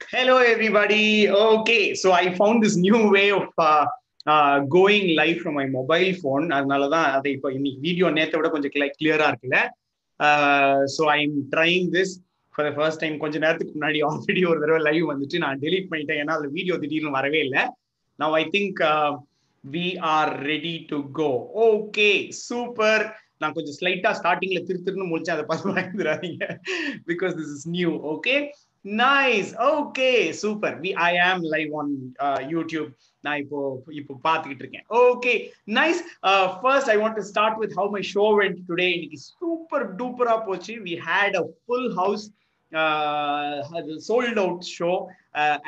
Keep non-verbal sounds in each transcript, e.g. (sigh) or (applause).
Hello, everybody. Okay, so I found this new way of uh, uh, going live from my mobile phone. அதனால தான் அதை இப்போ இன்னைக்கு video நேற்றை விட கொஞ்சம் கிளியரா இருக்குல்ல so I am trying this for first time கொஞ்ச நேரத்துக்கு முன்னாடி ஆல்ரெடி ஒரு தடவை லைவ் வந்துட்டு நான் டெலிட் பண்ணிட்டேன் ஏன்னா அதில் வீடியோ திடீர்னு வரவே இல்லை now I think we are ready to go okay super நான் கொஞ்சம் ஸ்லைட்டா ஸ்டார்டிங்ல திரு திருன்னு முடிச்சேன் அதை பார்த்து பயந்துடாதீங்க because this is new okay nice okay super we I am live on YouTube நான் இப்போ இப்போ பார்த்துக்கிட்டு இருக்கேன். Okay nice first I want to start with how my show went today இன்னைக்கு சூப்பர் டூப்பரா போச்சு. We had a full house sold out show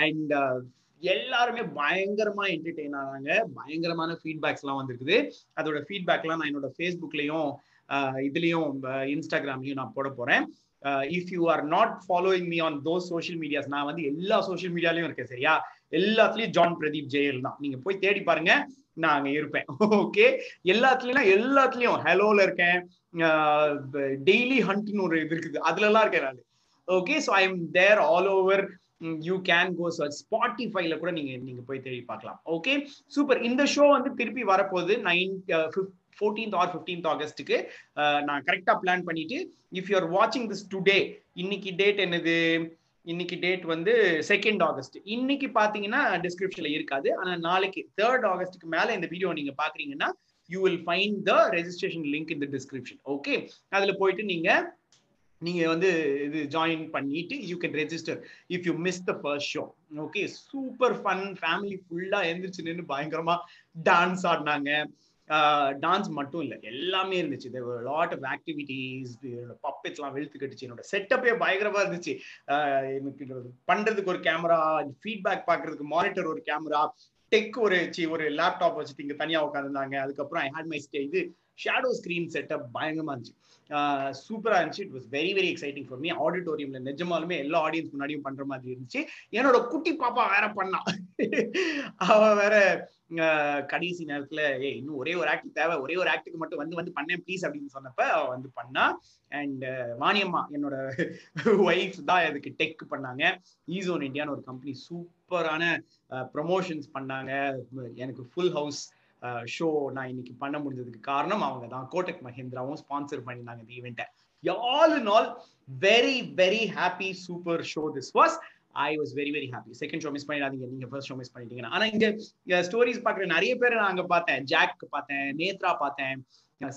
and எல்லாருமே பயங்கரமா என்டர்டெயின் ஆனாங்க. பயங்கரமான ஃபீட்பேக்ஸ் எல்லாம் வந்திருக்குது. அதோட ஃபீட்பேக்லாம் நான் என்னோட ஃபேஸ்புக்லயும் இதுலயும் இன்ஸ்டாகிராம்லயும் நான் போட போறேன். If you are not following me on those social medias நான் வந்து எல்லா சோஷியல் மீடியாலையும் இருக்கேன் சரியா? எல்லாத்துலயும் ஜான் பிரதீப் ஜெயல் தான். நீங்க போய் தேடி பாருங்க நான் அங்க இருப்பேன். (laughs) ஓகே எல்லாத்துலயும் எல்லாத்துலயும் ஹலோல இருக்கேன். டெய்லி ஹண்ட்னு ஒரு இது இருக்குது. அதுல எல்லாம் இருக்கேன் நான். Okay so I am there all over you can go search ஸ்பாட்டிஃபைல கூட நீங்க நீங்க போய் தேடி பார்க்கலாம். ஓகே சூப்பர் இந்த ஷோ வந்து திருப்பி வரப்போகுது நைன் ஃபோர்டீன்த் ஆர் ஃபிஃப்டீன்த் ஆகஸ்ட்டுக்கு நான் கரெக்டாக பிளான் பண்ணிட்டு இஃப் யூ ஆர் வாட்சிங் திஸ் டுடே இன்னைக்கு டேட் என்னது? இன்னைக்கு டேட் வந்து செகண்ட் ஆகஸ்ட் இன்னைக்கு பார்த்தீங்கன்னா டிஸ்கிரிப்ஷன்ல இருக்காது. ஆனால் நாளைக்கு தேர்ட் ஆகஸ்ட்டுக்கு மேலே இந்த வீடியோ நீங்க பாக்குறீங்கன்னா you will find the registration link இந்த டிஸ்கிரிப்ஷன் ஓகே அதுல போயிட்டு நீங்க நீங்க வந்து இது ஜாயின் பண்ணிட்டு you can register if you miss the first show okay super fun family ஃபுல்லா எந்திரிச்சு நின்று பயங்கரமா டான்ஸ் ஆடினாங்க. டான்ஸ் மட்டும் இல்லை எல்லாமே இருந்துச்சு. லாட் ஆஃப் ஆக்டிவிட்டீஸ் என்னோட பப்பெட்ஸ்லாம் வெளுத்து கட்டுச்சு. என்னோட செட்டப்பே பயங்கரமா இருந்துச்சு. எனக்கு பண்றதுக்கு ஒரு கேமரா ஃபீட்பேக் பாக்குறதுக்கு மானிட்டர் ஒரு கேமரா டெக் ஒரு ஒரு லேப்டாப் வச்சுட்டு இங்க தனியா உட்காந்துருந்தாங்க அதுக்கப்புறம் ஐ ஹேட் மை ஸ்டே இது ஷேடோ ஸ்க்ரீன் செட்டப் பயங்கரமா இருந்துச்சு. சூப்பரா இருந்துச்சு. It was very very exciting for me ஆடிட்டோரியம்ல நிஜமாலுமே எல்லா ஆடியன்ஸ் முன்னாடியும் பண்ற மாதிரி இருந்துச்சு. என்னோட குட்டி பாப்பா வேற பண்ணா. அவ வேற கடைசி நேரத்துல ஏ இன்னும் ஒரே ஒரு ஆக்ட் தேவை. ஒரே ஒரு ஆக்டுக்கு மட்டும் வந்து வந்து பண்ணேன் ப்ளீஸ் அப்படின்னு சொன்னப்ப அவ வந்து பண்ணா. அண்ட் வாணியம்மா என்னோட ஒய்ஃப் தான் அதுக்கு டெக் பண்ணாங்க. ஈசோன் இந்தியான்னு ஒரு கம்பெனி சூப்பரான ப்ரொமோஷன்ஸ் பண்ணாங்க. எனக்கு ஃபுல் ஹவுஸ் ஷோ நான் இன்னைக்கு பண்ண முடிஞ்சதுக்கு காரணம் அவங்க தான். கோட்டக் மஹேந்திராவும் ஸ்பான்சர் பண்ணியிருந்தாங்க இந்த ஈவெண்ட்டை all in all very very happy super show this was I was very very happy second show miss பண்ணிடாதீங்க. நீங்க ஃபர்ஸ்ட் ஷோ மிஸ் பண்ணிட்டீங்கன்னா. ஆனா இங்க ஸ்டோரிஸ் பாக்குற நிறைய பேர் நான் அங்க பார்த்தேன். ஜாக் பார்த்தேன் நேத்ரா பார்த்தேன்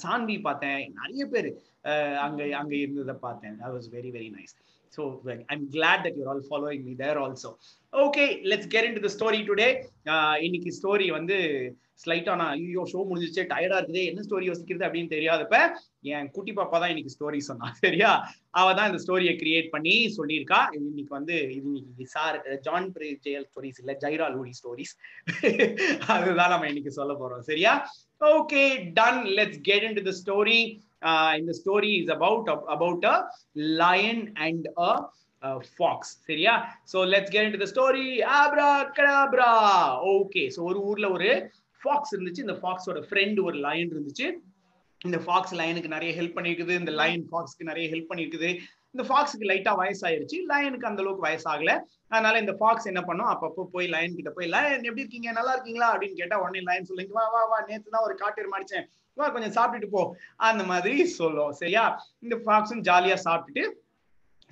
சான்வி பார்த்தேன். நிறைய பேர் அங்க அங்க இருந்ததை பார்த்தேன். I was very very nice so I'm glad that you're all following me there also okay let's get into the story today இன்னைக்கு ஸ்டோரி வந்து ஸ்லைட்டா நான் ஐயோ ஷோ முடிஞ்சிச்சு டயர்டா இருக்குது என்ன ஸ்டோரி யோசிக்கிறது அப்படின்னு தெரியாதப்ப என் குட்டி பாப்பா தான் இன்னைக்கு ஸ்டோரி சொன்னா (laughs) சரியா? அவ தான் இந்த ஸ்டோரியை கிரியேட் பண்ணி சொல்லியிருக்கா. இன்னைக்கு வந்து இது இன்னைக்கு சார் ஜான் ஜெயல் ஸ்டோரிஸ் இல்ல ஜைரா லூடி ஸ்டோரிஸ் அதுதான் நம்ம இன்னைக்கு சொல்ல போறோம் சரியா? Okay done let's get into the story இந்த story is about about a lion and a fox சரியா? So let's get into the story abracadabra okay so ஒரு ஊர்ல ஒரு ஃபாக்ஸ் இருந்துச்சு. இந்த ஃபாக்ஸோட ஃப்ரெண்ட் ஒரு லயன் இருந்துச்சு. இந்த ஃபாக்ஸ் லயனுக்கு நிறைய ஹெல்ப் பண்ணிருக்குது இந்த லயன் ஃபாக்ஸ்க்கு நிறைய ஹெல்ப் பண்ணிருக்குது இந்த ஃபாக்ஸுக்கு லைட்டா வயசாயிருச்சு. லயனுக்கு அந்த அளவுக்கு வயசாகல. அதனால இந்த ஃபாக்ஸ் என்ன பண்ணும்? அப்பப்போ போய் லயன் கிட்ட போய் லயன் எப்படி இருக்கீங்க? நல்லா இருக்கீங்களா? அப்படின்னு கேட்டா உடனே லயன் சொல்லுங்க வா வா வா நேத்து தான் ஒரு காட்டு மாடிச்சேன் வா கொஞ்சம் சாப்பிட்டுட்டு போ. அந்த மாதிரி சொல்லும் சரியா? இந்த ஃபாக்ஸும் ஜாலியா சாப்பிட்டுட்டு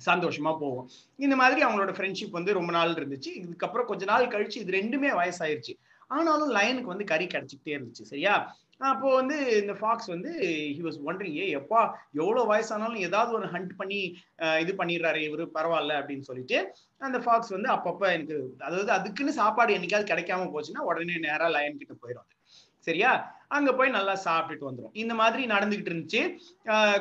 சந்தோஷமா போவோம். இந்த மாதிரி அவங்களோட ஃப்ரெண்ட்ஷிப் வந்து ரொம்ப நாள் இருந்துச்சு. இதுக்கப்புறம் கொஞ்ச நாள் கழிச்சு இது ரெண்டுமே வயசாயிருச்சு. ஆனாலும் லயனுக்கு வந்து கறி கிடைச்சிக்கிட்டே இருந்துச்சு சரியா? அப்போ வந்து இந்த ஃபாக்ஸ் வந்து ஹி வாஸ் ஒண்டரிங் ஏ எப்பா எவ்வளோ வயசானாலும் ஏதாவது ஒரு ஹண்ட் பண்ணி இது பண்ணிடுறாரு இவரு பரவாயில்ல அப்படின்னு சொல்லிட்டு அந்த ஃபாக்ஸ் வந்து அப்பப்போ எனக்கு அதாவது அதுக்குன்னு சாப்பாடு என்னைக்காவது கிடைக்காம போச்சுன்னா உடனே நேராக லயன் கிட்ட போயிடும் சரியா? அங்க போய் நல்லா சாப்பிட்டுட்டு வந்துடும் இந்த மாதிரி நடந்துகிட்டு இருந்துச்சு.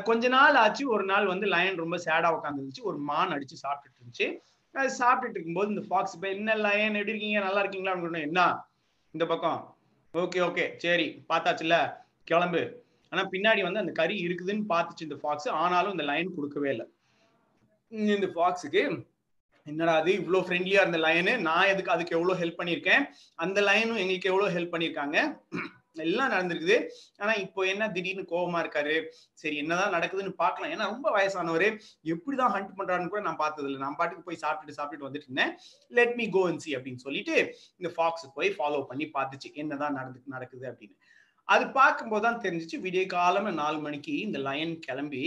கொஞ்ச நாள் ஆச்சு ஒரு நாள் வந்து லயன் ரொம்ப சேடா உட்காந்துருந்துச்சு ஒரு மான் அடிச்சு சாப்பிட்டுட்டு இருந்துச்சு. சாப்பிட்டுட்டு இருக்கும்போது இந்த ஃபாக்ஸ் இப்போ என்ன லயன் எப்படி இருக்கீங்க? நல்லா இருக்கீங்களா? அப்படின்னு என்ன? இந்த பக்கம். ஓகே ஓகே சரி பார்த்தாச்சுல்ல? கிளம்பு. ஆனா பின்னாடி வந்து அந்த கறி இருக்குதுன்னு பார்த்துச்சு இந்த ஃபாக்ஸ் ஆனாலும் இந்த லைன் கொடுக்கவே இல்லை. இந்த ஃபாக்ஸுக்கு என்னடா அது இவ்வளோ ஃப்ரெண்ட்லியா இருந்த லைனு நான் எதுக்கு அதுக்கு எவ்வளோ ஹெல்ப் பண்ணியிருக்கேன்? அந்த லைனும் எங்களுக்கு எவ்வளோ ஹெல்ப் பண்ணியிருக்காங்க? எல்லாம் நடந்திருக்குது. ஆனா இப்போ என்ன திடீர்னு கோபமா இருக்காரு? சரி என்னதான் நடக்குதுன்னு பார்க்கலாம். ஏன்னா ரொம்ப வயசானவர். எப்படிதான் ஹண்ட் பண்றாருன்னு கூட நான் பார்த்தது இல்லை நான் பாட்டுக்கு போய் சாப்பிட்டுட்டு சாப்பிட்டுட்டு வந்துட்டு இருந்தேன். Let me go and see அப்படின்னு சொல்லிட்டு இந்த ஃபாக்ஸ் போய் ஃபாலோ பண்ணி பார்த்துச்சு. என்னதான் நடந்து நடக்குது அப்படின்னு. அது பார்க்கும்போது தான் தெரிஞ்சிச்சு விடிய காலமே நாலு மணிக்கு இந்த லயன் கிளம்பி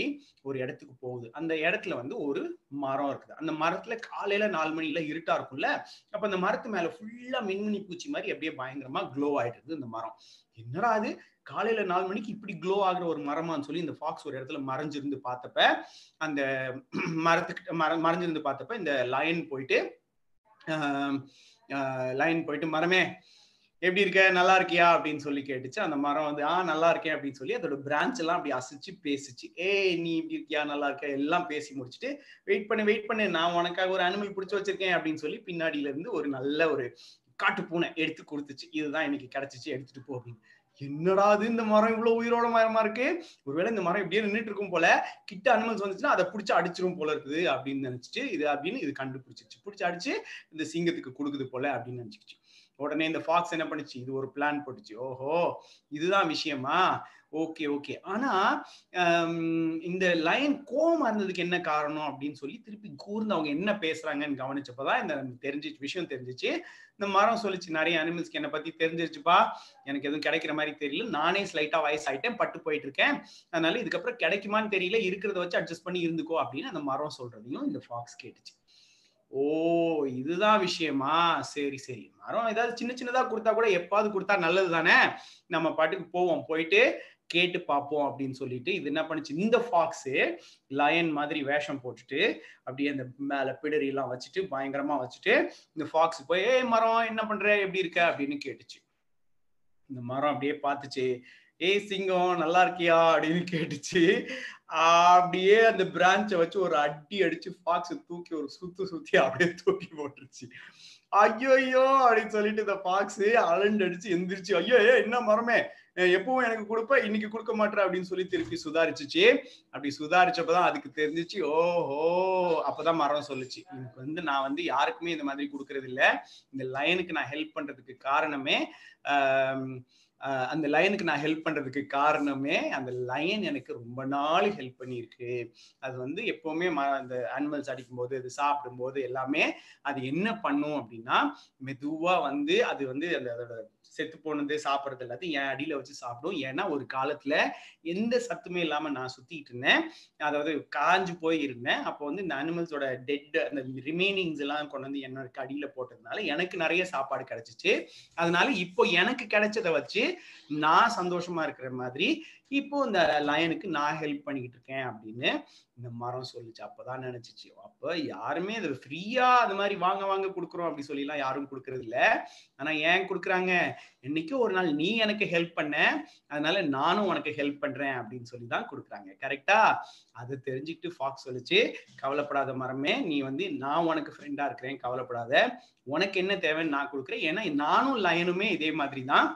ஒரு இடத்துக்கு போகுது. அந்த இடத்துல வந்து ஒரு மரம் இருக்குது. அந்த மரத்துல காலையில நாலு மணில இருட்டா இருக்கும்ல அப்ப அந்த மரத்து மேல ஃபுல்லா மின்மினி பூச்சி மாதிரி அப்படியே பயங்கரமா க்ளோ ஆயிட்டு இருக்குது இந்த மரம். என்னடா அது காலையில நாலு மணிக்கு இப்படி க்ளோ ஆகுற ஒரு மரமான்னு சொல்லி இந்த ஃபாக்ஸ் ஒரு இடத்துல மறைஞ்சிருந்து பார்த்தப்ப அந்த மரத்துக்கிட்ட மர மறைஞ்சிருந்து பார்த்தப்ப இந்த லயன் போயிட்டு லயன் போயிட்டு மரமே எப்படி இருக்க? நல்லா இருக்கியா? அப்படின்னு சொல்லி கேட்டுச்சு. அந்த மரம் வந்து ஆ நல்லா இருக்கேன் அப்படின்னு சொல்லி அதோட பிரான்ச் எல்லாம் அப்படி அசைச்சு பேசிச்சு. ஏ நீ இப்படி இருக்கியா? நல்லா இருக்க? எல்லாம் பேசி முடிச்சுட்டு வெயிட் பண்ணு வெயிட் பண்ணு நான் உனக்காக ஒரு அனிமல் பிடிச்சி வச்சிருக்கேன் அப்படின்னு சொல்லி பின்னாடியில இருந்து ஒரு நல்ல ஒரு காட்டு பூனை எடுத்து கொடுத்துச்சு. இதுதான் இன்னைக்கு கிடைச்சிச்சு எடுத்துட்டு போ அப்படின்னு. என்னடா அது இந்த மரம் இவ்வளவு உயிரோட மரமா இருக்கு? ஒருவேளை இந்த மரம் இப்படியே நின்றுட்டு இருக்கும் போல கிட்ட அனிமல்ஸ் வந்துச்சுன்னா அதை பிடிச்சி அடிச்சிரும் போல இருக்குது அப்படின்னு நினைச்சிட்டு இது அப்படின்னு இது கண்டுபிடிச்சிச்சு. பிடிச்சி அடிச்சு இந்த சிங்கத்துக்கு கொடுக்குது போல அப்படின்னு நினைச்சிச்சு உடனே இந்த ஃபாக்ஸ் என்ன பண்ணுச்சு? இது ஒரு பிளான் போட்டுச்சு. ஓஹோ இதுதான் விஷயமா? ஓகே ஓகே ஆனா இந்த லைன் கோமா இருந்ததுக்கு என்ன காரணம் அப்படின்னு சொல்லி திருப்பி கூர்ந்து அவங்க என்ன பேசுறாங்கன்னு கவனிச்சப்பதான் இந்த தெரிஞ்சிச்சு விஷயம் தெரிஞ்சிச்சு. இந்த மரம் சொல்லிச்சு நிறைய அனிமல்ஸ்க்கு என்னை பத்தி தெரிஞ்சிருச்சுப்பா. எனக்கு எதுவும் கிடைக்கிற மாதிரி தெரியல. நானே ஸ்லைட்டா வயசாயிட்டேன் பட்டு போயிட்டு இருக்கேன் அதனால இதுக்கப்புறம் கிடைக்குமான்னு தெரியல. இருக்கிறத வச்சு அட்ஜஸ்ட் பண்ணி இருந்துக்கோ அப்படின்னு அந்த மரம் சொல்றதையும் இந்த ஃபாக்ஸ் கேட்டுச்சு. ஓ இதுதான் விஷயமா? சரி சரி. மரம் ஏதாவது சின்ன சின்னதா கொடுத்தா கூட எப்பாவது கொடுத்தா நல்லது தானே? நம்ம பாட்டுக்கு போவோம். போயிட்டு கேட்டு பார்ப்போம் அப்படின்னு சொல்லிட்டு இது என்ன பண்ணுச்சு? இந்த ஃபாக்ஸு லயன் மாதிரி வேஷம் போட்டுட்டு அப்படியே அந்த மேல பிடரி எல்லாம் வச்சுட்டு பயங்கரமா வச்சுட்டு இந்த ஃபாக்ஸ் போய் ஏய் மரம் என்ன பண்ற? எப்படி இருக்க? அப்படின்னு கேட்டுச்சு. இந்த மரம் அப்படியே பார்த்துச்சு. ஏய் சிங்கம் நல்லா இருக்கியா? அப்படின்னு கேட்டுச்சு. அப்படியே அந்த பிரான்ச்சை வச்சு ஒரு அடி அடிச்சு ஃபாக்ஸ் தூக்கி ஒரு சுத்து சுத்தி அப்படியே தூக்கி போட்டுருச்சு. ஐயோ ஐயோ அப்படின்னு சொல்லிட்டு இந்த ஃபாக்ஸ் அலண்டு அடிச்சு எந்திரிச்சு ஐயோ ஏ என்ன மரமே? எப்பவும் எனக்கு கொடுப்ப இன்னைக்கு கொடுக்க மாட்டேன் அப்படின்னு சொல்லி திருப்பி சுதாரிச்சிச்சு. அப்படி சுதாரிச்சப்பதான் அதுக்கு தெரிஞ்சிச்சு ஓஹோ அப்பதான் மரம் சொல்லுச்சு. எனக்கு வந்து நான் வந்து யாருக்குமே இந்த மாதிரி கொடுக்கறது இல்ல இந்த லைனுக்கு நான் ஹெல்ப் பண்றதுக்கு காரணமே அந்த லைனுக்கு நான் ஹெல்ப் பண்றதுக்கு காரணமே அந்த லைன் எனக்கு ரொம்ப நாள் ஹெல்ப் பண்ணியிருக்கு. அது வந்து எப்பவுமே அந்த அனிமல்ஸ் அடிக்கும்போது அது சாப்பிடும்போது எல்லாமே அது என்ன பண்ணும் அப்படின்னா மெதுவா வந்து அது வந்து அந்த அதோட செத்து போனது சாப்பிட்றது எல்லாத்தையும் என் அடியில வச்சு சாப்பிடும். ஏன்னா ஒரு காலத்துல எந்த சத்துமே இல்லாம நான் சுத்திட்டு இருந்தேன். அதாவது காஞ்சு போய் இருந்தேன். அப்போ வந்து இந்த அனிமல்ஸோட டெட் அந்த ரிமைனிங்ஸ் எல்லாம் கொண்டு வந்து என்னோட அடியில போட்டதுனால எனக்கு நிறைய சாப்பாடு கிடைச்சிச்சு. அதனால இப்போ எனக்கு கிடைச்சதை வச்சு நான் சந்தோஷமா இருக்கிற மாதிரி இப்போ இந்த லயனுக்கு நான் ஹெல்ப் பண்ணிக்கிட்டு இருக்கேன் அப்படின்னு இந்த மரம் சொல்லிச்சு. அப்பதான் நினைச்சிச்சு. அப்ப யாருமே அது ஃப்ரீயா அது மாதிரி வாங்க வாங்க கொடுக்குறோம் அப்படி சொல்லி எல்லாம் யாரும் கொடுக்கறது இல்ல. ஆனா ஏன் கொடுக்குறாங்க? என்னைக்கும் ஒரு நாள் நீ எனக்கு ஹெல்ப் பண்ண அதனால நானும் உனக்கு ஹெல்ப் பண்றேன் அப்படின்னு சொல்லி தான் கொடுக்குறாங்க கரெக்டா அதை தெரிஞ்சுக்கிட்டு ஃபாக்ஸ் சொல்லிச்சு கவலைப்படாத மரமே நீ வந்து நான் உனக்கு ஃப்ரெண்டா இருக்கிறேன். கவலைப்படாத. உனக்கு என்ன தேவைன்னு நான் கொடுக்குறேன். ஏன்னா நானும் லயனுமே இதே மாதிரி தான்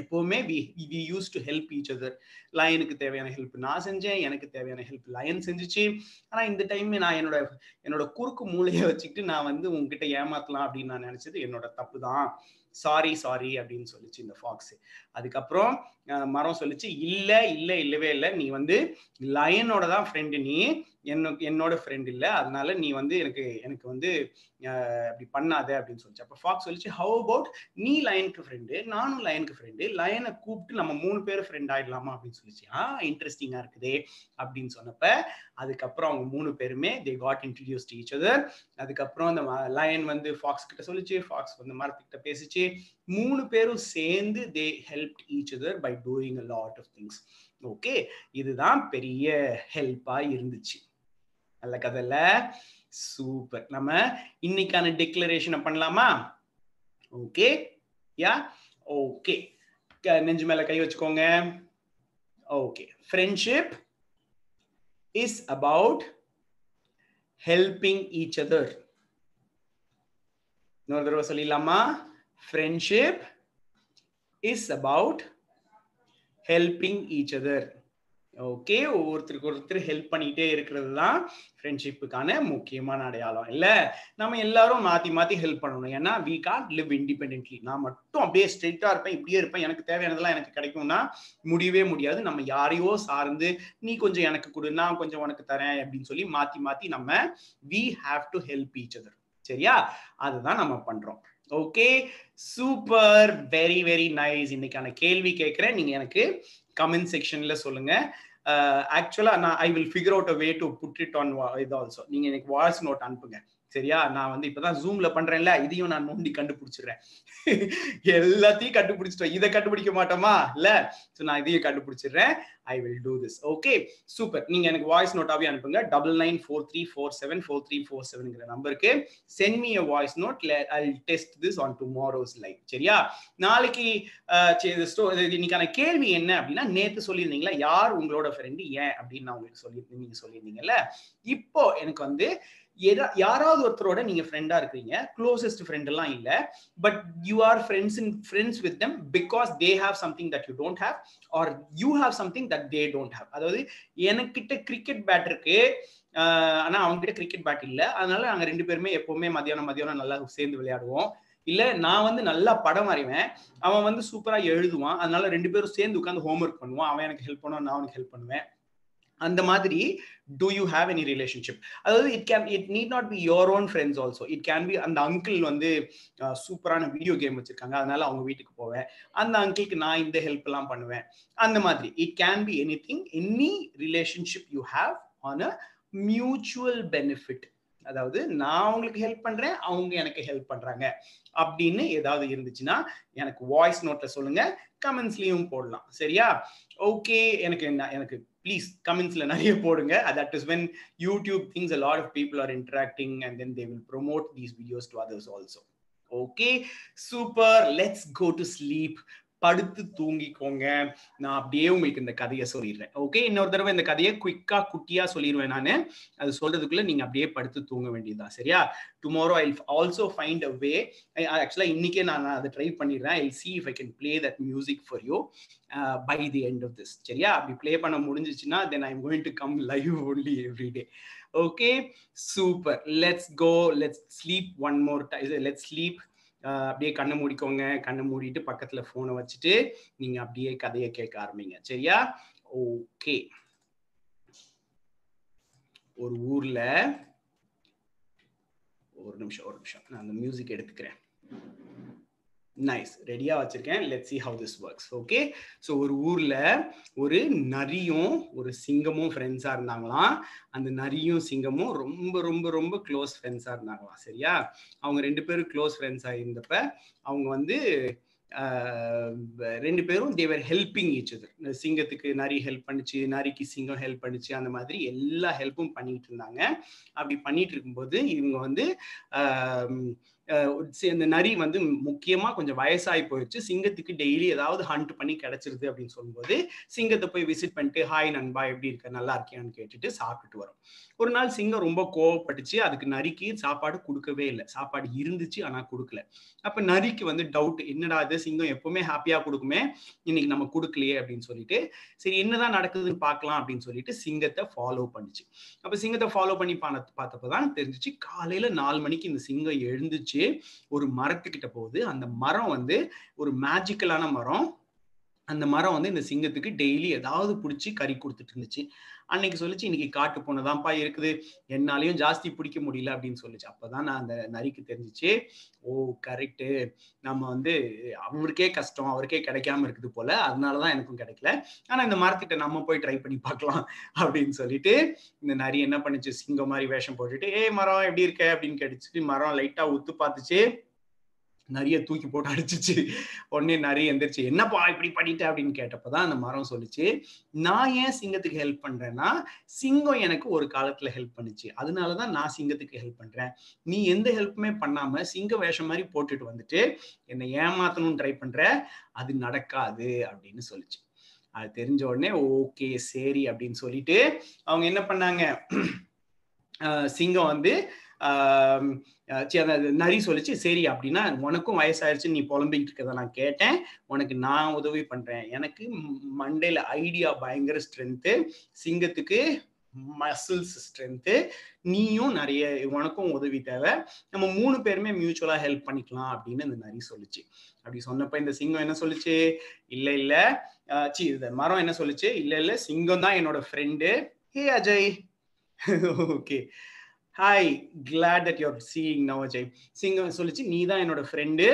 எப்போவுமே we we use to help each other லயனுக்கு தேவையான ஹெல்ப் நான் செஞ்சேன் எனக்கு தேவையான ஹெல்ப் லயன் செஞ்சுச்சு. ஆனால் இந்த டைம் நான் என்னோட என்னோட குறுக்கு மூளையை வச்சுக்கிட்டு நான் வந்து உங்ககிட்ட ஏமாத்தலாம் அப்படின்னு நான் நினச்சது என்னோட தப்பு தான் சாரி சாரி அப்படின்னு சொல்லிச்சு இந்த ஃபாக்ஸ் அதுக்கப்புறம் மரம் சொல்லிச்சு இல்லை இல்லை இல்லவே இல்லை. நீ வந்து லயனோட தான் ஃப்ரெண்டு நீ. என்ன என்னோட ஃப்ரெண்ட் இல்லை. அதனால நீ வந்து எனக்கு எனக்கு வந்து அப்படி பண்ணாத அப்படின்னு சொல்லிச்சு. அப்போ ஃபாக்ஸ் சொல்லிச்சு ஹவு அபவுட் நீ லயனுக்கு ஃப்ரெண்டு நானும் லயனுக்கு ஃப்ரெண்டு லயனை கூப்பிட்டு நம்ம மூணு பேர் ஃப்ரெண்ட் ஆயிடலாமா? அப்படின்னு சொல்லிச்சு. ஆ இன்ட்ரெஸ்டிங்காக இருக்குதே. அப்படின்னு சொன்னப்ப அதுக்கப்புறம் அவங்க மூணு பேருமே they got introduce each other அதுக்கப்புறம் அந்த லயன் வந்து ஃபாக்ஸ் கிட்ட சொல்லிச்சு. ஃபாக்ஸ் வந்து மரத்துக்கிட்ட பேசிச்சு. மூணு பேரும் சேர்ந்து they help each other by doing a lot of things okay இதுதான் பெரிய ஹெல்ப்பாக இருந்துச்சு. நல்ல கதையில சூப்பர் நம்ம இன்னைக்கான டிக்ளரேஷனை பண்ணலாமா? ஓகே யா ஓகே நெஞ்சு மேல கை வச்சுக்கோங்க. Okay friendship is about helping each other இன்னொரு தடவை சொல்லிடலாமா? Friendship is about helping each other okay ஒவ்வொருத்தருக்கு ஒருத்தர் ஹெல்ப் பண்ணிட்டே இருக்கிறது தான் ஃப்ரெண்ட்ஷிப்புக்கான முக்கியமான அடையாளம். இல்லை நம்ம எல்லாரும் மாற்றி மாற்றி ஹெல்ப் பண்ணணும். ஏன்னா வி கான் லிவ் இண்டிபெண்ட்லி நான் மட்டும் அப்படியே ஸ்ட்ரெயிட்டாக இருப்பேன் இப்படியே இருப்பேன் எனக்கு தேவையானதெல்லாம் எனக்கு கிடைக்கும்னா முடியவே முடியாது. நம்ம யாரையோ சார்ந்து நீ கொஞ்சம் எனக்கு கொடு நான் கொஞ்சம் உனக்கு தரேன் அப்படின்னு சொல்லி மாற்றி மாற்றி நம்ம we have to help each other சரியா? அதுதான் நம்ம பண்ணுறோம் okay super very very nice இன்னைக்கான கேள்வி கேட்குறேன். நீங்கள் எனக்கு கமெண்ட் செக்ஷன்ல சொல்லுங்க. ஆக்சுவலா நான் I will figure out a way to put it on இது ஆல்சோ நீங்க எனக்கு வாய்ஸ் நோட் அனுப்புங்க. சரியா? நான் வந்து இப்பதான் ஜூம்ல பண்றேன்ல இதையும் நான் நோண்டி கண்டுபிடிச்சிடுறேன். எல்லாத்தையும் கண்டுபிடிச்சிட்டோம். இதை கண்டுபிடிக்க மாட்டோமா? இல்ல. ஸோ நான் இதையும் கண்டுபிடிச்சிடுறேன். I will do this okay super நீங்க எனக்கு வாய்ஸ் நோட்டாவே அனுப்புங்க. Double nine four three four seven four three four செவன்ங்கிற நம்பருக்கு send me a voice note I test this on tomorrow's live சரியா? நாளைக்கு இன்னைக்கான கேள்வி என்ன அப்படின்னா நேத்து சொல்லியிருந்தீங்களா? யார் உங்களோட ஃப்ரெண்டு ஏன் அப்படின்னு நான் உங்களுக்கு சொல்லி நீங்க சொல்லியிருந்தீங்கல்ல? இப்போ எனக்கு வந்து யாராவது ஒருத்தரோட நீங்க ஃப்ரெண்டா இருக்கிறீங்க. க்ளோசஸ்ட் ஃப்ரெண்ட் எல்லாம் இல்ல. But you are friends in friends with them because they have something that you don't have or you have something that they don't have அதாவது எனக்கிட்ட கிரிக்கெட் பேட் இருக்கு. ஆனா அவங்க கிட்ட கிரிக்கெட் பேட் இல்ல. அதனால நாங்க ரெண்டு பேருமே எப்பவுமே மதியானம் மதியானம் நல்லா சேர்ந்து விளையாடுவோம். இல்ல நான் வந்து நல்லா படம் வரைவேன். அவன் வந்து சூப்பரா எழுதுவான். அதனால ரெண்டு பேரும் சேர்ந்து உட்காந்து ஹோம்ஒர்க் பண்ணுவான். அவன் எனக்கு ஹெல்ப் பண்ணுவான் நான் அவனுக்கு ஹெல்ப் பண்ணுவேன். அந்த மாதிரி do you have any relationship அதாவது it can it need not be your own friends also it can be அந்த அங்கிள் வந்து சூப்பரான வீடியோ கேம் வச்சிருக்காங்க. அதனால அவங்க வீட்டுக்கு போவேன். அந்த அங்கிளுக்கு நான் இந்த ஹெல்ப் எல்லாம் பண்ணுவேன். அந்த மாதிரி. It can be anything any relationship you have on a mutual benefit அதாவது நான் அவங்களுக்கு ஹெல்ப் பண்றேன் அவங்க எனக்கு ஹெல்ப் பண்றாங்க. அப்படின்னு ஏதாவது இருந்துச்சுன்னா எனக்கு வாய்ஸ் நோட்ல சொல்லுங்க. கமெண்ட்ஸ்லயும் போடலாம். சரியா? ஓகே எனக்கு என்ன எனக்கு ப்ளீஸ் கமெண்ட்ஸ்ல நிறைய போடுங்க that is when YouTube things a lot of people are interacting and then they will promote these videos to others also okay super let's go to sleep படுத்து தூங்கிக்கோங்க. நான் அப்படியே உங்களுக்கு இந்த கதையை சொல்லிடுறேன். ஓகே இன்னொரு தடவை இந்த கதையை குயிக்கா குட்டியா சொல்லிடுவேன் நான். அது சொல்றதுக்குள்ள நீங்க அப்படியே படுத்து தூங்க வேண்டியதுதான். சரியா? Tomorrow I also find a way ஆக்சுவலா இன்னைக்கே நான் அதை ட்ரை பண்ணிடுறேன். I see if I can play that music for you by the end of this சரியா? அப்படி பிளே பண்ண முடிஞ்சிச்சுன்னா then I going to come live only every day okay super let's go let's sleep one more time let's sleep அப்படியே கண்ணை மூடிக்கோங்க. கண்ணை மூடிட்டு பக்கத்துல போனை வச்சுட்டு நீங்க அப்படியே கதையை கேட்க ஆரம்பிங்க. சரியா? ஓகே. ஒரு ஊர்ல ஒரு நிமிஷம் ஒரு நிமிஷம். நான் அந்த மியூசிக் எடுத்துக்கிறேன். நைஸ் ரெடியாக வச்சுருக்கேன். Let see how this works okay so ஒரு ஊரில் ஒரு நரியும் ஒரு சிங்கமும் ஃப்ரெண்ட்ஸாக இருந்தாங்களாம். அந்த நரியும் சிங்கமும் ரொம்ப ரொம்ப ரொம்ப க்ளோஸ் ஃப்ரெண்ட்ஸாக இருந்தாங்களாம். சரியா? அவங்க ரெண்டு பேரும் க்ளோஸ் ஃப்ரெண்ட்ஸாக இருந்தப்ப அவங்க வந்து ரெண்டு பேரும் தேவர் ஹெல்பிங் ஈச் அதர் சிங்கத்துக்கு நரி ஹெல்ப் பண்ணிச்சு நரிக்கு சிங்கம் ஹெல்ப் பண்ணிச்சு அந்த மாதிரி எல்லா ஹெல்ப்பும் பண்ணிட்டு இருந்தாங்க. அப்படி பண்ணிட்டு இருக்கும்போது இவங்க வந்து இந்த நரி வந்து முக்கியமா கொஞ்சம் வயசாகி போயிடுச்சு. சிங்கத்துக்கு டெய்லி ஏதாவது ஹண்ட் பண்ணி கிடைச்சிருது அப்படின்னு சொல்லும்போது சிங்கத்தை போய் விசிட் பண்ணிட்டு ஹாய் நண்பா எப்படி இருக்க? நல்லா இருக்கியான்னு கேட்டுட்டு சாப்பிட்டுட்டு வரும். ஒரு நாள் சிங்கம் ரொம்ப கோவப்பட்டுச்சு. அதுக்கு நரிக்கு சாப்பாடு கொடுக்கவே இல்லை. சாப்பாடு இருந்துச்சு ஆனா கொடுக்கல. அப்ப நரிக்கு வந்து டவுட் என்னடா இது? சிங்கம் எப்பவுமே ஹாப்பியா கொடுக்குமே? இன்னைக்கு நம்ம கொடுக்கலையே? அப்படின்னு சொல்லிட்டு சரி என்னதான் நடக்குதுன்னு பார்க்கலாம் அப்படின்னு சொல்லிட்டு சிங்கத்தை ஃபாலோ பண்ணிச்சு. அப்ப சிங்கத்தை ஃபாலோ பண்ணி பார்த்தப்பதான் தெரிஞ்சிச்சு காலையில நாலு மணிக்கு இந்த சிங்கம் எழுந்துச்சு. ஒரு மரத்துக்கிட்ட போகுது. அந்த மரம் வந்து ஒரு மேஜிக்கலான மரம். அந்த மரம் வந்து இந்த சிங்கத்துக்கு டெய்லி ஏதாவது பிடிச்சி கறி கொடுத்துட்டு இருந்துச்சு. அன்னைக்கு சொல்லிச்சு இன்னைக்கு காட்டு போனதான்ப்பா இருக்குது. என்னாலையும் ஜாஸ்தி பிடிக்க முடியல அப்படின்னு சொல்லிச்சு. அப்பதான் நான் அந்த நரிக்கு தெரிஞ்சிச்சு. ஓ கரெக்டு நம்ம வந்து அவருக்கே கஷ்டம். அவருக்கே கிடைக்காம இருக்குது போல. அதனாலதான் எனக்கும் கிடைக்கல. ஆனா இந்த மரத்திட்ட நம்ம போய் ட்ரை பண்ணி பார்க்கலாம் அப்படின்னு சொல்லிட்டு இந்த நரி என்ன பண்ணுச்சு? சிங்கம் மாதிரி வேஷம் போட்டுட்டு ஏ மரம் எப்படி இருக்க? அப்படின்னு கிடைச்சிட்டு மரம் லைட்டா உத்து பார்த்துச்சு. நிறைய தூக்கி போட்டு அடிச்சிச்சு. உடனே நிறைய எந்திரிச்சு என்னப்பா இப்படி பண்ணிட்ட? அப்படின்னு கேட்டப்பதான் அந்த மரம் சொல்லிச்சு. நான் ஏன் சிங்கத்துக்கு ஹெல்ப் பண்றேன்னா சிங்கம் எனக்கு ஒரு காலத்துல ஹெல்ப் பண்ணுச்சு. அதனாலதான் நான் சிங்கத்துக்கு ஹெல்ப் பண்றேன். நீ எந்த ஹெல்ப்புமே பண்ணாம சிங்க வேஷம் மாதிரி போட்டுட்டு வந்துட்டு என்னை ஏமாத்தணும்னு ட்ரை பண்ற அது நடக்காது அப்படின்னு சொல்லிச்சு. அது தெரிஞ்ச உடனே ஓகே சரி அப்படின்னு சொல்லிட்டு அவங்க என்ன பண்ணாங்க? (clears throat) சிங்கம் வந்து நரி சொல்லிச்சு சரி அப்படின்னா உனக்கும் வயசாயிருச்சு நீ புலம்பிக்கிட்டு இருக்கதை நான் கேட்டேன். உனக்கு நான் உதவி பண்றேன். எனக்கு மண்டேல ஐடியா பயங்கர ஸ்ட்ரென்த்து சிங்கத்துக்கு மசில்ஸ் ஸ்ட்ரென்த்து நீயும் நிறைய உனக்கும் உதவி தேவை. நம்ம மூணு பேருமே மியூச்சுவலா ஹெல்ப் பண்ணிக்கலாம் அப்படின்னு இந்த நரி சொல்லுச்சு. அப்படி சொன்னப்ப இந்த சிங்கம் என்ன சொல்லுச்சு? இல்ல இல்ல. சி இந்த மரம் என்ன சொல்லுச்சு? இல்ல இல்ல. சிங்கம் தான் என்னோட friend hey Ajay. (laughs) Okay hi glad that you're seeing now Ajay சிங்கம் சொல்லிச்சு நீ தான் என்னோட ஃப்ரெண்டு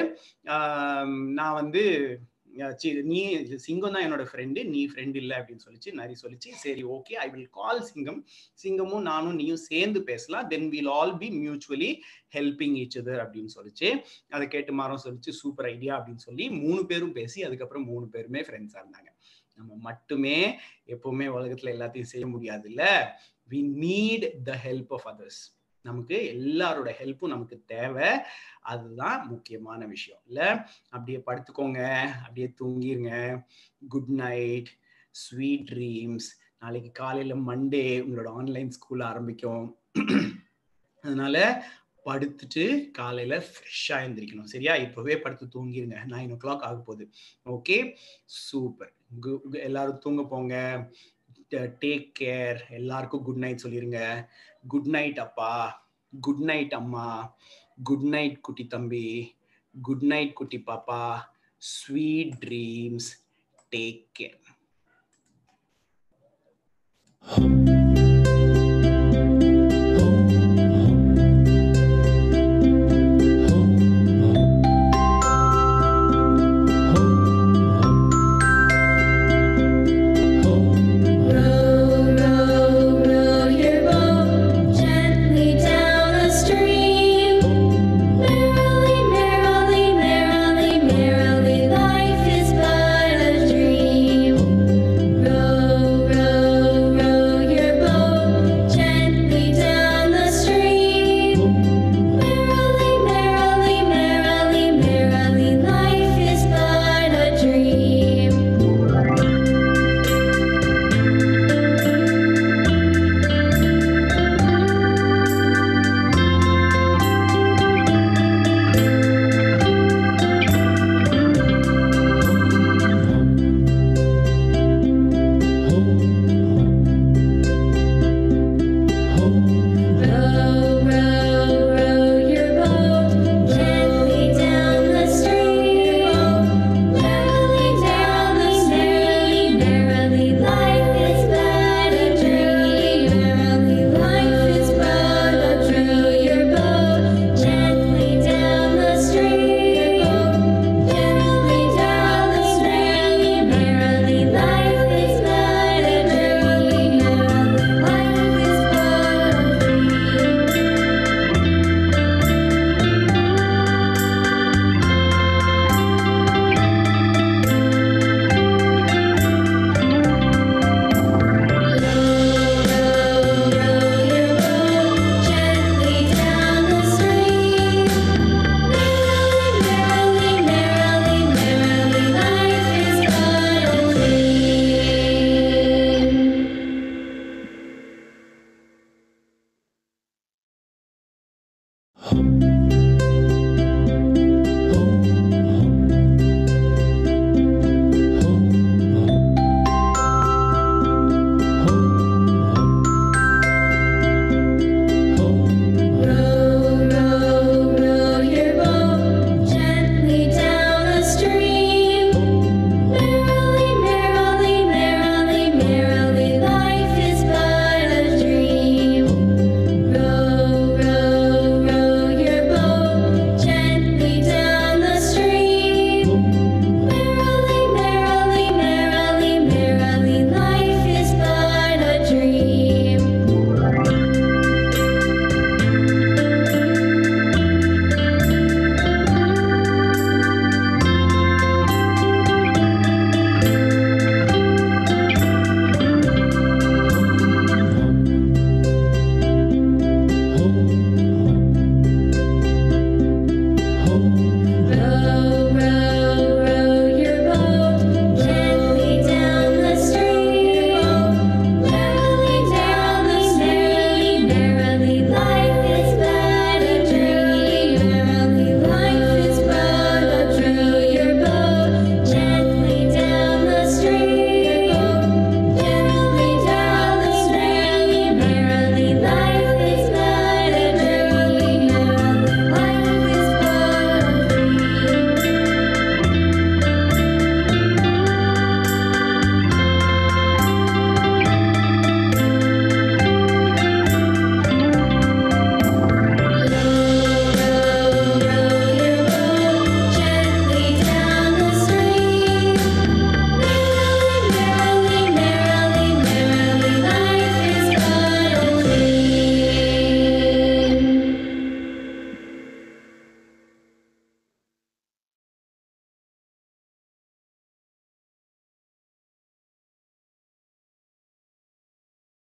நான் வந்து நீ சிங்கம் தான் என்னோட ஃப்ரெண்டு நீ ஃப்ரெண்ட் இல்லை அப்படின்னு சொல்லிச்சு நரி சொல்லிச்சு. சரி ஓகே ஐ வில் கால் சிங்கம். சிங்கமும் நானும் நீயும் சேர்ந்து பேசலாம். Then will all be mutually helping each other அப்படின்னு சொல்லிச்சு. அதை கேட்டு மரம் சொல்லிச்சு சூப்பர் ஐடியா அப்படின்னு சொல்லி மூணு பேரும் பேசி அதுக்கப்புறம் மூணு பேருமே ஃப்ரெண்ட்ஸாக இருந்தாங்க. நம்ம மட்டுமே எப்பவுமே உலகத்துல எல்லாத்தையும் செய்ய முடியாது இல்ல we need the help of others நமக்கு எல்லாரோட ஹெல்ப்பும் நமக்கு தேவை. அதுதான் முக்கியமான விஷயம். இல்லை? அப்படியே படுத்துக்கோங்க. அப்படியே தூங்கிருங்க. குட் நைட் ஸ்வீட் ட்ரீம்ஸ் நாளைக்கு காலையில் மண்டே உங்களோட ஆன்லைன் ஸ்கூல் ஆரம்பிக்கும். அதனால படுத்துட்டு காலையில் ஃப்ரெஷ்ஷாக எழுந்திரிக்கணும் சரியா? இப்போவே படுத்து தூங்கிருங்க. நைன் ஓ கிளாக் ஆக போகுது ஓகே சூப்பர் எல்லாரும் தூங்க போங்க. Uh, டேக் கேர் எல்லாருக்கும் குட் நைட் சொல்லிருங்க. குட் நைட் அப்பா. குட் நைட் அம்மா. குட் நைட் குட்டி தம்பி. குட் நைட் குட்டி பாப்பா. Sweet dreams take care